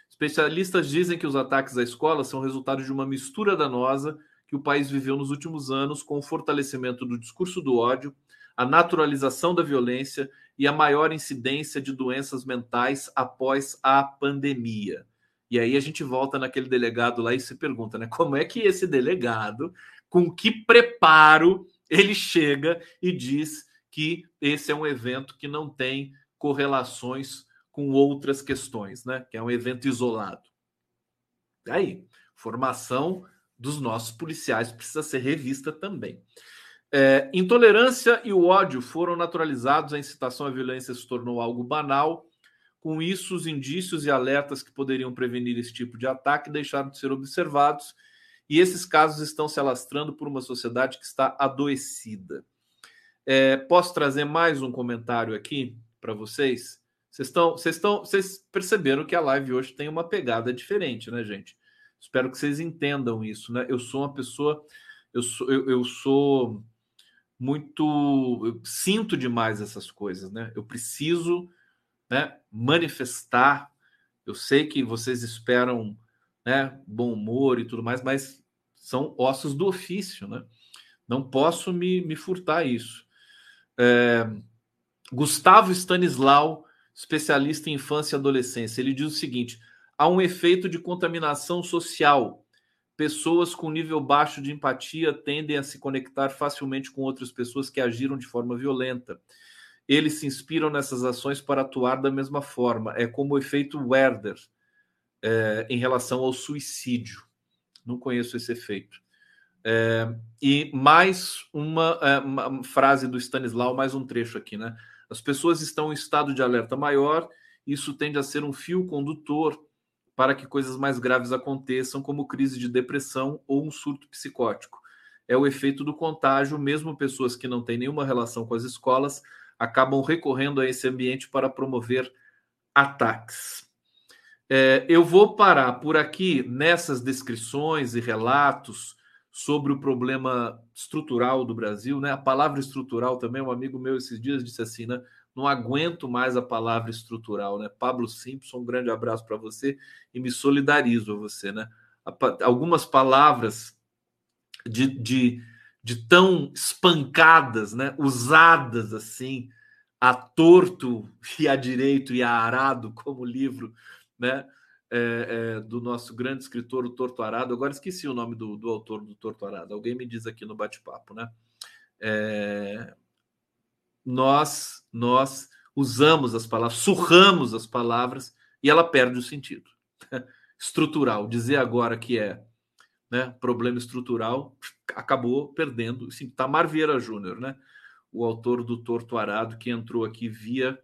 Especialistas dizem que os ataques à escola são resultado de uma mistura danosa que o país viveu nos últimos anos, com o fortalecimento do discurso do ódio, a naturalização da violência e a maior incidência de doenças mentais após a pandemia. E aí a gente volta naquele delegado lá e se pergunta, né? Como é que esse delegado, com que preparo ele chega e diz que esse é um evento que não tem correlações com outras questões, né? Que é um evento isolado. Aí, formação dos nossos policiais precisa ser revista também. É, intolerância e o ódio foram naturalizados, a incitação à violência se tornou algo banal. Com isso, os indícios e alertas que poderiam prevenir esse tipo de ataque deixaram de ser observados e esses casos estão se alastrando por uma sociedade que está adoecida. É, posso trazer mais um comentário aqui para vocês? Vocês estão, vocês estão, vocês perceberam que a live hoje tem uma pegada diferente, né, gente? Espero que vocês entendam isso, né? Eu sou uma pessoa, eu sou, eu, eu sou muito, eu sinto demais essas coisas, né? Eu preciso, né, manifestar. Eu sei que vocês esperam, né, bom humor e tudo mais, mas são ossos do ofício, né? Não posso me, me furtar isso. É, Gustavo Stanislau, especialista em infância e adolescência, ele diz o seguinte: há um efeito de contaminação social. Pessoas com nível baixo de empatia tendem a se conectar facilmente com outras pessoas que agiram de forma violenta. Eles se inspiram nessas ações para atuar da mesma forma. É como o efeito Werder é, em relação ao suicídio. Não conheço esse efeito. É, e mais uma, é, uma, frase do Stanislau, mais um trecho aqui, né? As pessoas estão em estado de alerta maior, isso tende a ser um fio condutor para que coisas mais graves aconteçam, como crise de depressão ou um surto psicótico. É o efeito do contágio, mesmo pessoas que não têm nenhuma relação com as escolas acabam recorrendo a esse ambiente para promover ataques. É, eu vou parar por aqui nessas descrições e relatos sobre o problema estrutural do Brasil, né? A palavra estrutural também, um amigo meu esses dias disse assim, né? Não aguento mais a palavra estrutural, né? Pablo Simpson, um grande abraço para você e me solidarizo a você, né? Algumas palavras de, de, de tão espancadas, né? Usadas assim, a torto e a direito e a arado, como livro, né? é, é, do nosso grande escritor, o Torto Arado. Agora esqueci o nome do, do autor do Torto Arado. Alguém me diz aqui no bate-papo, né? É, nós, nós usamos as palavras, surramos as palavras e ela perde o sentido. [LAUGHS] Estrutural, dizer agora que é né, problema estrutural, acabou perdendo. Sim, Tamar Vieira Júnior, né? O autor do Torto Arado, que entrou aqui via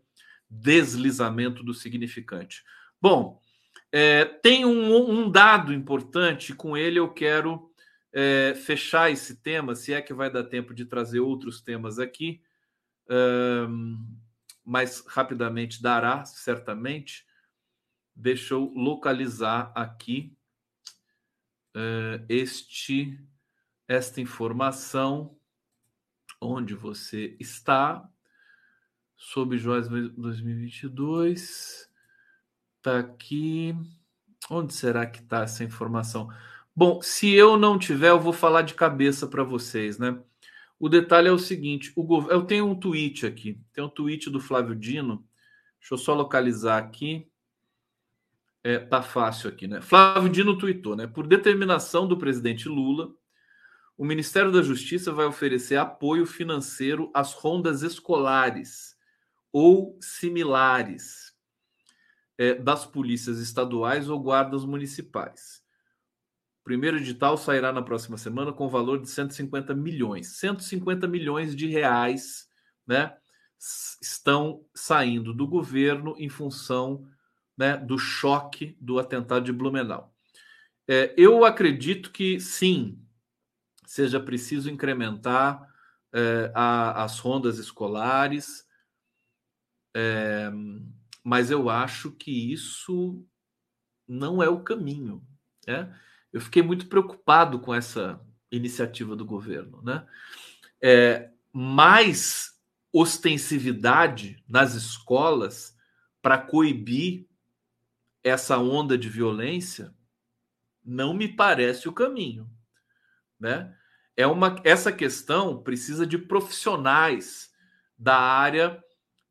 deslizamento do significante. Bom, é, tem um, um, dado importante, com ele eu quero é, fechar esse tema, se é que vai dar tempo de trazer outros temas aqui, um, mas rapidamente dará, certamente. Deixa eu localizar aqui este esta informação. Onde você está? Sobre Joias 2022 Tá aqui. Onde será que está essa informação? Bom, se eu não tiver, eu vou falar de cabeça para vocês, né? O detalhe é o seguinte: o gov... eu tenho um tweet aqui, tem um tweet do Flávio Dino. Deixa eu só localizar aqui. É, tá fácil aqui, né? Flávio Dino tweetou, né? Por determinação do presidente Lula, o Ministério da Justiça vai oferecer apoio financeiro às rondas escolares ou similares é, das polícias estaduais ou guardas municipais. O primeiro edital sairá na próxima semana com valor de 150 milhões. 150 milhões de reais né, estão saindo do governo em função né, do choque do atentado de Blumenau. É, eu acredito que sim, seja preciso incrementar é, a, as rondas escolares. É, mas eu acho que isso não é o caminho. Né? Eu fiquei muito preocupado com essa iniciativa do governo. Né? É, mais ostensividade nas escolas para coibir essa onda de violência não me parece o caminho. Né? É uma, essa questão precisa de profissionais da área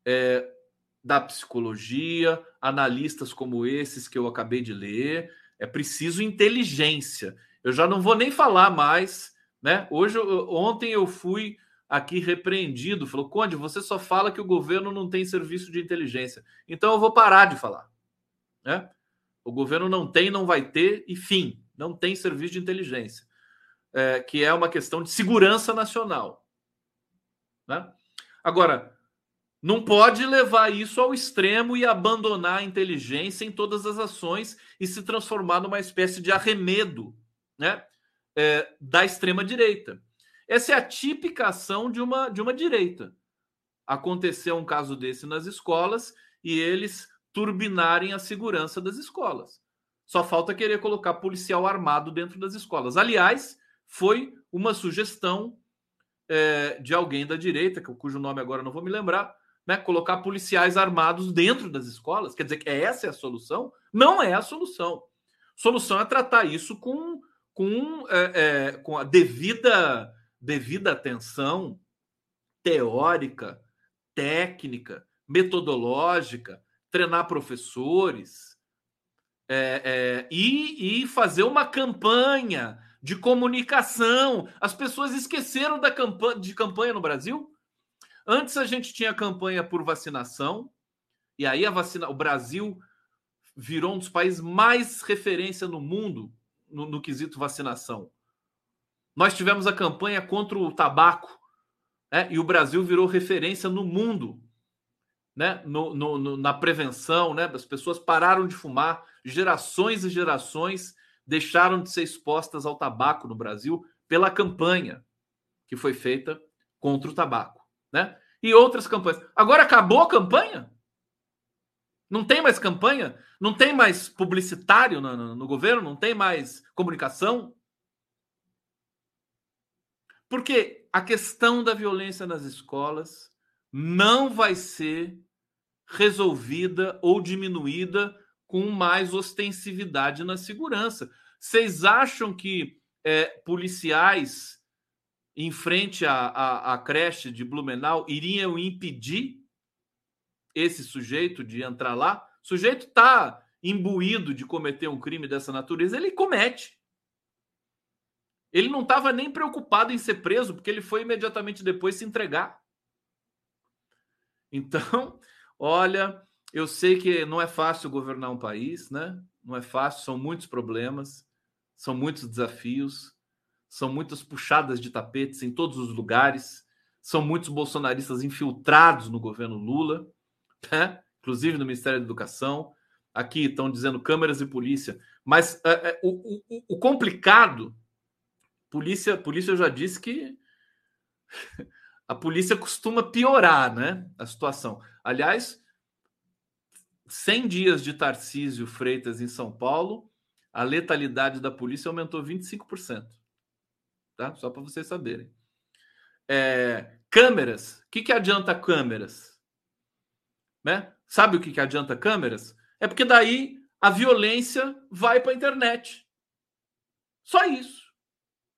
é, da psicologia, analistas como esses que eu acabei de ler. É preciso inteligência. Eu já não vou nem falar mais, né? Hoje, ontem eu fui aqui repreendido, falou: "Conde, você só fala que o governo não tem serviço de inteligência". Então eu vou parar de falar, né? O governo não tem, não vai ter, e fim, não tem serviço de inteligência, é, que é uma questão de segurança nacional, né? Agora, não pode levar isso ao extremo e abandonar a inteligência em todas as ações e se transformar numa espécie de arremedo né, é, da extrema-direita. Essa é a típica ação de uma, de uma direita. Aconteceu um caso desse nas escolas e eles turbinarem a segurança das escolas. Só falta querer colocar policial armado dentro das escolas. Aliás, foi uma sugestão é, de alguém da direita, cujo nome agora não vou me lembrar, né, colocar policiais armados dentro das escolas. Quer dizer que essa é a solução? Não é a solução. Solução é tratar isso com, com, é, é, com a devida, devida atenção teórica, técnica, metodológica, treinar professores é, é, e, e fazer uma campanha de comunicação. As pessoas esqueceram da campanha, de campanha no Brasil. Antes a gente tinha campanha por vacinação, e aí a vacina, o Brasil virou um dos países mais referência no mundo no, no quesito vacinação. Nós tivemos a campanha contra o tabaco, né? e o Brasil virou referência no mundo né? No, no, no, na prevenção, né? as pessoas pararam de fumar, gerações e gerações deixaram de ser expostas ao tabaco no Brasil pela campanha que foi feita contra o tabaco, né? E outras campanhas. Agora acabou a campanha? Não tem mais campanha? Não tem mais publicitário no, no, no governo? Não tem mais comunicação? Porque a questão da violência nas escolas não vai ser resolvida ou diminuída com mais ostensividade na segurança. Vocês acham que é, policiais em frente à, à, à, creche de Blumenau iriam impedir esse sujeito de entrar lá? O sujeito está imbuído de cometer um crime dessa natureza, ele comete. Ele não estava nem preocupado em ser preso, porque ele foi imediatamente depois se entregar. [LAUGHS] Então, Olha, eu sei que não é fácil governar um país, né? Não é fácil, são muitos problemas, são muitos desafios, são muitas puxadas de tapetes em todos os lugares, são muitos bolsonaristas infiltrados no governo Lula, né? inclusive no Ministério da Educação. Aqui estão dizendo câmeras e polícia, mas é, é, o, o, o complicado, polícia, polícia já disse que [LAUGHS] a polícia costuma piorar né, a situação. Aliás, 100 dias de Tarcísio Freitas em São Paulo, a letalidade da polícia aumentou 25%. Tá? Só para vocês saberem. É, câmeras. O que, que adianta câmeras? Né? Sabe o que, que adianta câmeras? É porque daí a violência vai para a internet. Só isso.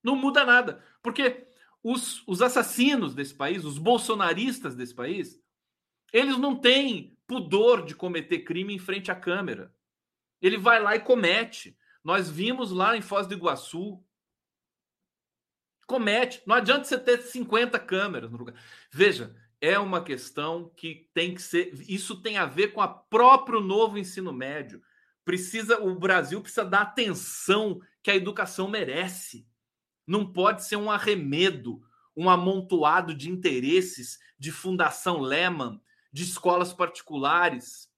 Não muda nada. Porque os, os assassinos desse país, os bolsonaristas desse país, eles não têm pudor de cometer crime em frente à câmera. Ele vai lá e comete. Nós vimos lá em Foz do Iguaçu. Comete. Não adianta você ter 50 câmeras no lugar. Veja, é uma questão que tem que ser. Isso tem a ver com o próprio novo ensino médio. Precisa, o Brasil precisa dar atenção que a educação merece. Não pode ser um arremedo, um amontoado de interesses de Fundação Lehman, de escolas particulares,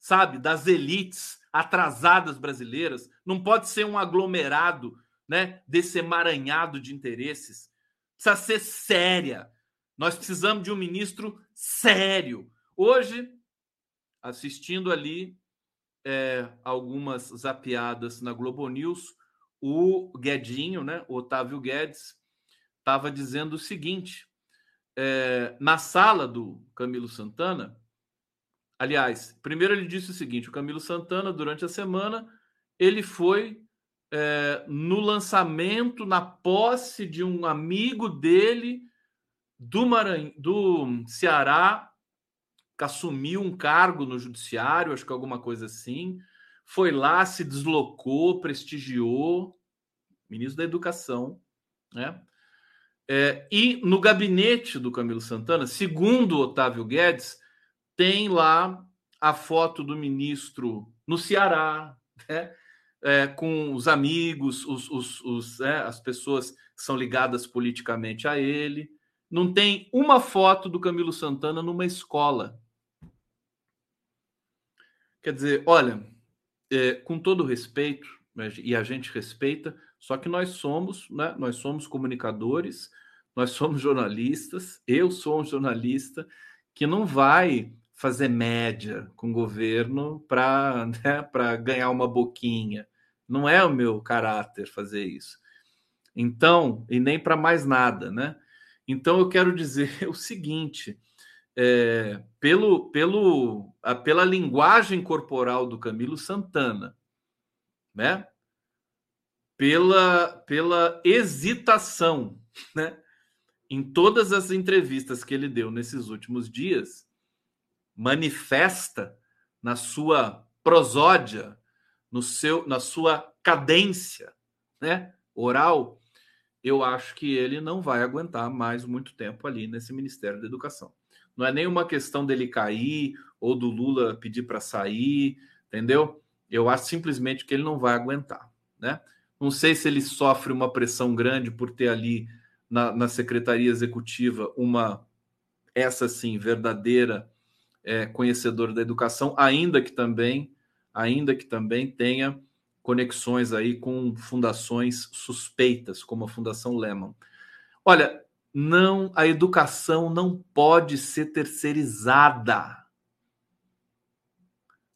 sabe, das elites atrasadas brasileiras. Não pode ser um aglomerado, né, desse emaranhado de interesses. Precisa ser séria. Nós precisamos de um ministro sério. Hoje, assistindo ali é, algumas zapiadas na Globo News, o Guedinho, né, o Otávio Guedes, estava dizendo o seguinte: é, na sala do Camilo Santana, aliás, primeiro ele disse o seguinte: o Camilo Santana, durante a semana, ele foi é, no lançamento, na posse de um amigo dele do, Maranhão, do Ceará, que assumiu um cargo no judiciário, acho que alguma coisa assim foi lá, se deslocou, prestigiou, ministro da Educação, né? É, e no gabinete do Camilo Santana, segundo Otávio Guedes, tem lá a foto do ministro no Ceará, né? É, com os amigos, os, os, os é, as pessoas que são ligadas politicamente a ele. Não tem uma foto do Camilo Santana numa escola. Quer dizer, olha, é, com todo respeito, né, e a gente respeita, só que nós somos, né, nós somos comunicadores, nós somos jornalistas, eu sou um jornalista que não vai fazer média com o governo para [LAUGHS] né, ganhar uma boquinha. Não é o meu caráter fazer isso. Então, e nem para mais nada, né? Então eu quero dizer [LAUGHS] o seguinte: é, pelo, pelo, a, pela linguagem corporal do Camilo Santana, né? Pela, pela hesitação, né? Em todas as entrevistas que ele deu nesses últimos dias, manifesta na sua prosódia, no seu, na sua cadência, né? Oral, eu acho que ele não vai aguentar mais muito tempo ali nesse Ministério da Educação. Não é nenhuma questão dele cair ou do Lula pedir para sair, entendeu? Eu acho simplesmente que ele não vai aguentar, né? Não sei se ele sofre uma pressão grande por ter ali na, na secretaria executiva uma essa sim verdadeira é, conhecedora da educação, ainda que também ainda que também tenha conexões aí com fundações suspeitas, como a Fundação Lehman. Olha, não, a educação não pode ser terceirizada.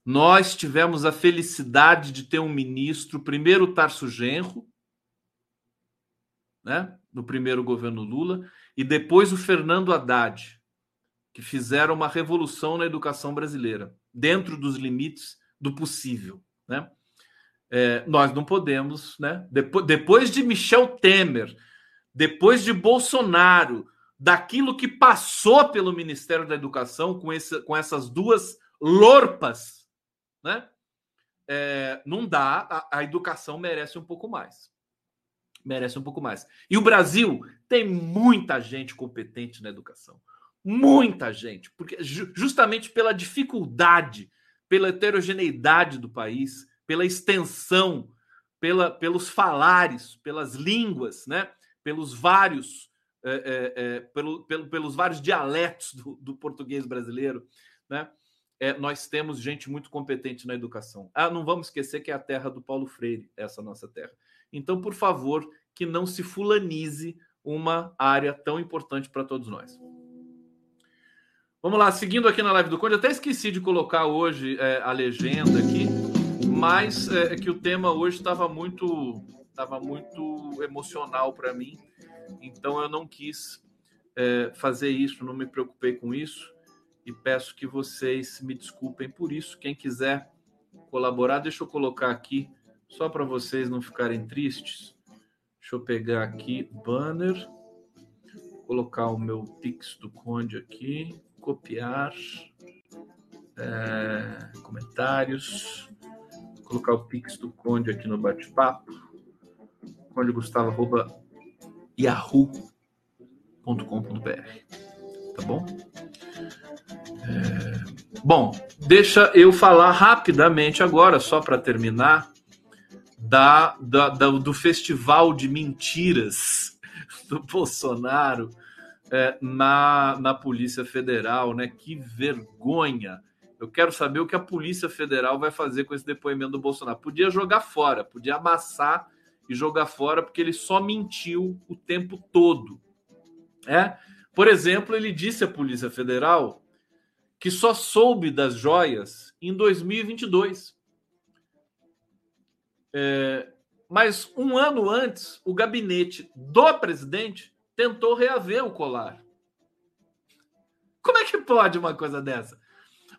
Nós tivemos a felicidade de ter um ministro, primeiro Tarso Genro, né, no primeiro governo Lula, e depois o Fernando Haddad, que fizeram uma revolução na educação brasileira, dentro dos limites do possível, né? É, nós não podemos, né? Depois, depois de Michel Temer, depois de Bolsonaro, daquilo que passou pelo Ministério da Educação com, esse, com essas duas lorpas, né? É, não dá, a, a educação merece um pouco mais. Merece um pouco mais. E o Brasil tem muita gente competente na educação. Muita gente, porque justamente pela dificuldade, pela heterogeneidade do país, pela extensão, pela, pelos falares, pelas línguas, né? pelos vários, é, é, é, pelo, pelo, pelos vários dialetos do, do português brasileiro, né? É, nós temos gente muito competente na educação. Ah, não vamos esquecer que é a terra do Paulo Freire, essa nossa terra. Então, por favor, que não se fulanize uma área tão importante para todos nós. Vamos lá, seguindo aqui na live do Conde, até esqueci de colocar hoje é, a legenda aqui mas é, é que o tema hoje estava muito estava muito emocional para mim, então eu não quis é, fazer isso, não me preocupei com isso e peço que vocês me desculpem por isso. Quem quiser colaborar, deixa eu colocar aqui só para vocês não ficarem tristes. Deixa eu pegar aqui banner, colocar o meu Pix do Conde aqui, copiar, é, comentários colocar o Pix do Conde aqui no bate-papo. Conde Gustavo, yahoo.com.br. Tá bom? É... Bom, deixa eu falar rapidamente agora, só para terminar, da, da, da, do festival de mentiras [LAUGHS] do Bolsonaro é, na, na Polícia Federal, né? Que vergonha! Eu quero saber o que a Polícia Federal vai fazer com esse depoimento do Bolsonaro. Podia jogar fora, podia amassar e jogar fora, porque ele só mentiu o tempo todo. É? Por exemplo, ele disse à Polícia Federal que só soube das joias em 2022. É, mas um ano antes, o gabinete do presidente tentou reaver o colar. Como é que pode uma coisa dessa?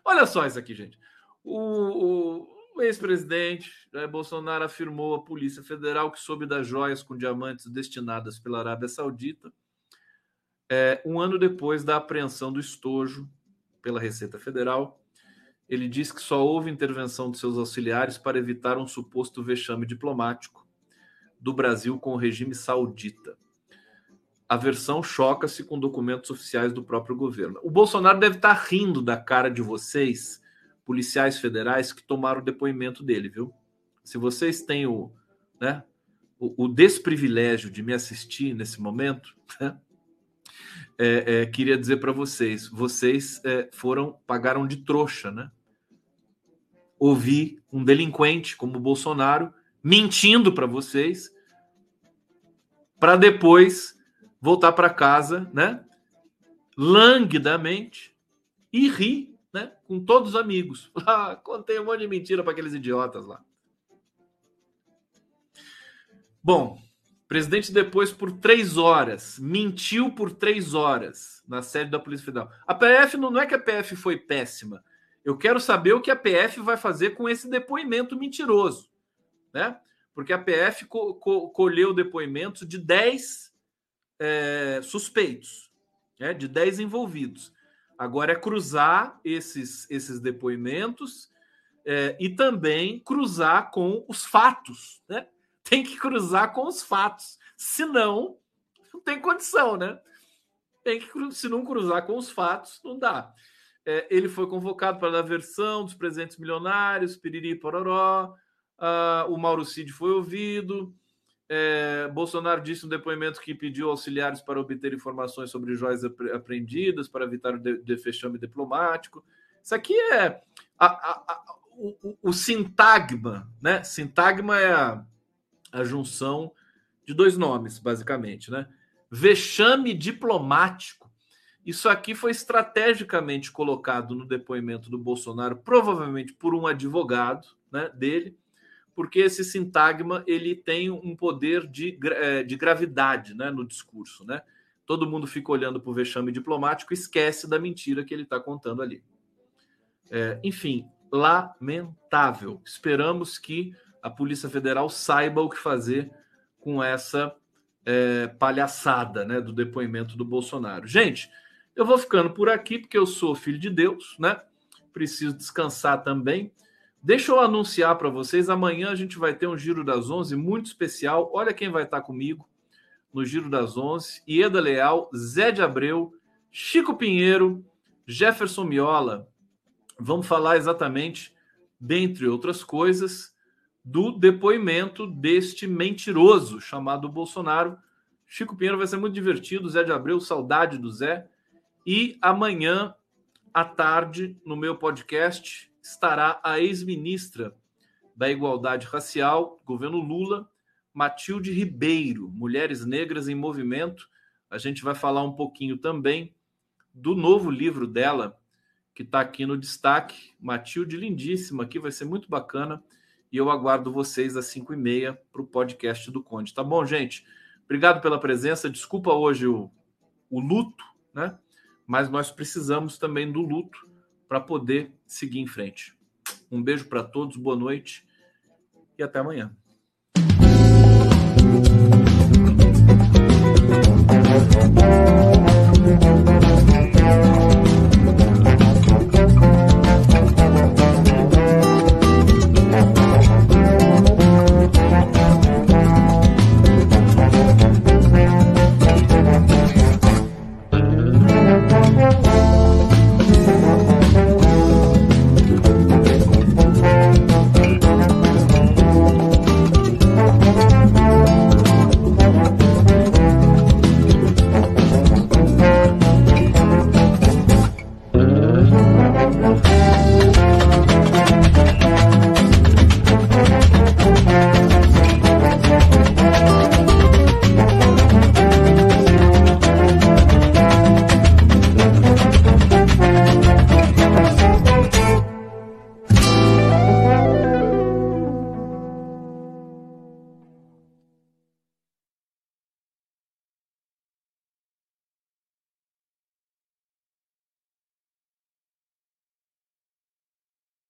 Olha só isso aqui, gente. O, o ex-presidente Jair Bolsonaro afirmou à Polícia Federal que soube das joias com diamantes destinadas pela Arábia Saudita é, um ano depois da apreensão do estojo pela Receita Federal. Ele disse que só houve intervenção de seus auxiliares para evitar um suposto vexame diplomático do Brasil com o regime saudita a versão choca-se com documentos oficiais do próprio governo. O Bolsonaro deve estar rindo da cara de vocês, policiais federais, que tomaram o depoimento dele, viu? Se vocês têm o, né, o, o desprivilégio de me assistir nesse momento, né, é, é, queria dizer para vocês, vocês é, foram pagaram de trouxa, né? Ouvir um delinquente como o Bolsonaro mentindo para vocês, para depois voltar para casa, né? Languidamente e rir né? Com todos os amigos. [LAUGHS] Ah, contei um monte de mentira para aqueles idiotas lá. Bom, presidente depois por três horas mentiu por três horas na sede da Polícia Federal. A PF não, não é que a PF foi péssima. Eu quero saber o que a PF vai fazer com esse depoimento mentiroso, né? Porque a PF co co colheu depoimentos de 10 é, suspeitos, né? de 10 envolvidos. Agora é cruzar esses, esses depoimentos é, e também cruzar com os fatos, né? Tem que cruzar com os fatos, senão não tem condição, né? Tem que se não cruzar com os fatos, não dá. É, ele foi convocado para dar versão dos presentes milionários, piriri pororó. Uh, o Mauro Cid foi ouvido. É, Bolsonaro disse no depoimento que pediu auxiliares para obter informações sobre joias apreendidas para evitar o de, de fechame diplomático. Isso aqui é a, a, a, o, o, sintagma, né? Sintagma é a, junção de dois nomes, basicamente, né? Vexame diplomático. Isso aqui foi estrategicamente colocado no depoimento do Bolsonaro, provavelmente por um advogado né, dele, porque esse sintagma ele tem um poder de, é, de gravidade né, no discurso. Né? Todo mundo fica olhando para o vexame diplomático e esquece da mentira que ele está contando ali. É, enfim, lamentável. Esperamos que a Polícia Federal saiba o que fazer com essa é, palhaçada né, do depoimento do Bolsonaro. Gente, eu vou ficando por aqui porque eu sou filho de Deus, né? Preciso descansar também. Deixa eu anunciar para vocês, amanhã a gente vai ter um Giro das Onze muito especial. Olha quem vai estar comigo no Giro das Onze. Ieda Leal, Zé de Abreu, Chico Pinheiro, Jefferson Miola. Vamos falar exatamente, dentre outras coisas, do depoimento deste mentiroso chamado Bolsonaro. Chico Pinheiro vai ser muito divertido, Zé de Abreu, saudade do Zé. E amanhã à tarde, no meu podcast, estará a ex-ministra da Igualdade Racial, governo Lula, Matilde Ribeiro, Mulheres Negras em Movimento. A gente vai falar um pouquinho também do novo livro dela, que está aqui no destaque. Matilde, lindíssima aqui, vai ser muito bacana. E eu aguardo vocês às 5 e meia para o podcast do Conde. Tá bom, gente? Obrigado pela presença. Desculpa hoje o, o luto, né? Mas nós precisamos também do luto para poder seguir em frente. Um beijo para todos, boa noite e até amanhã.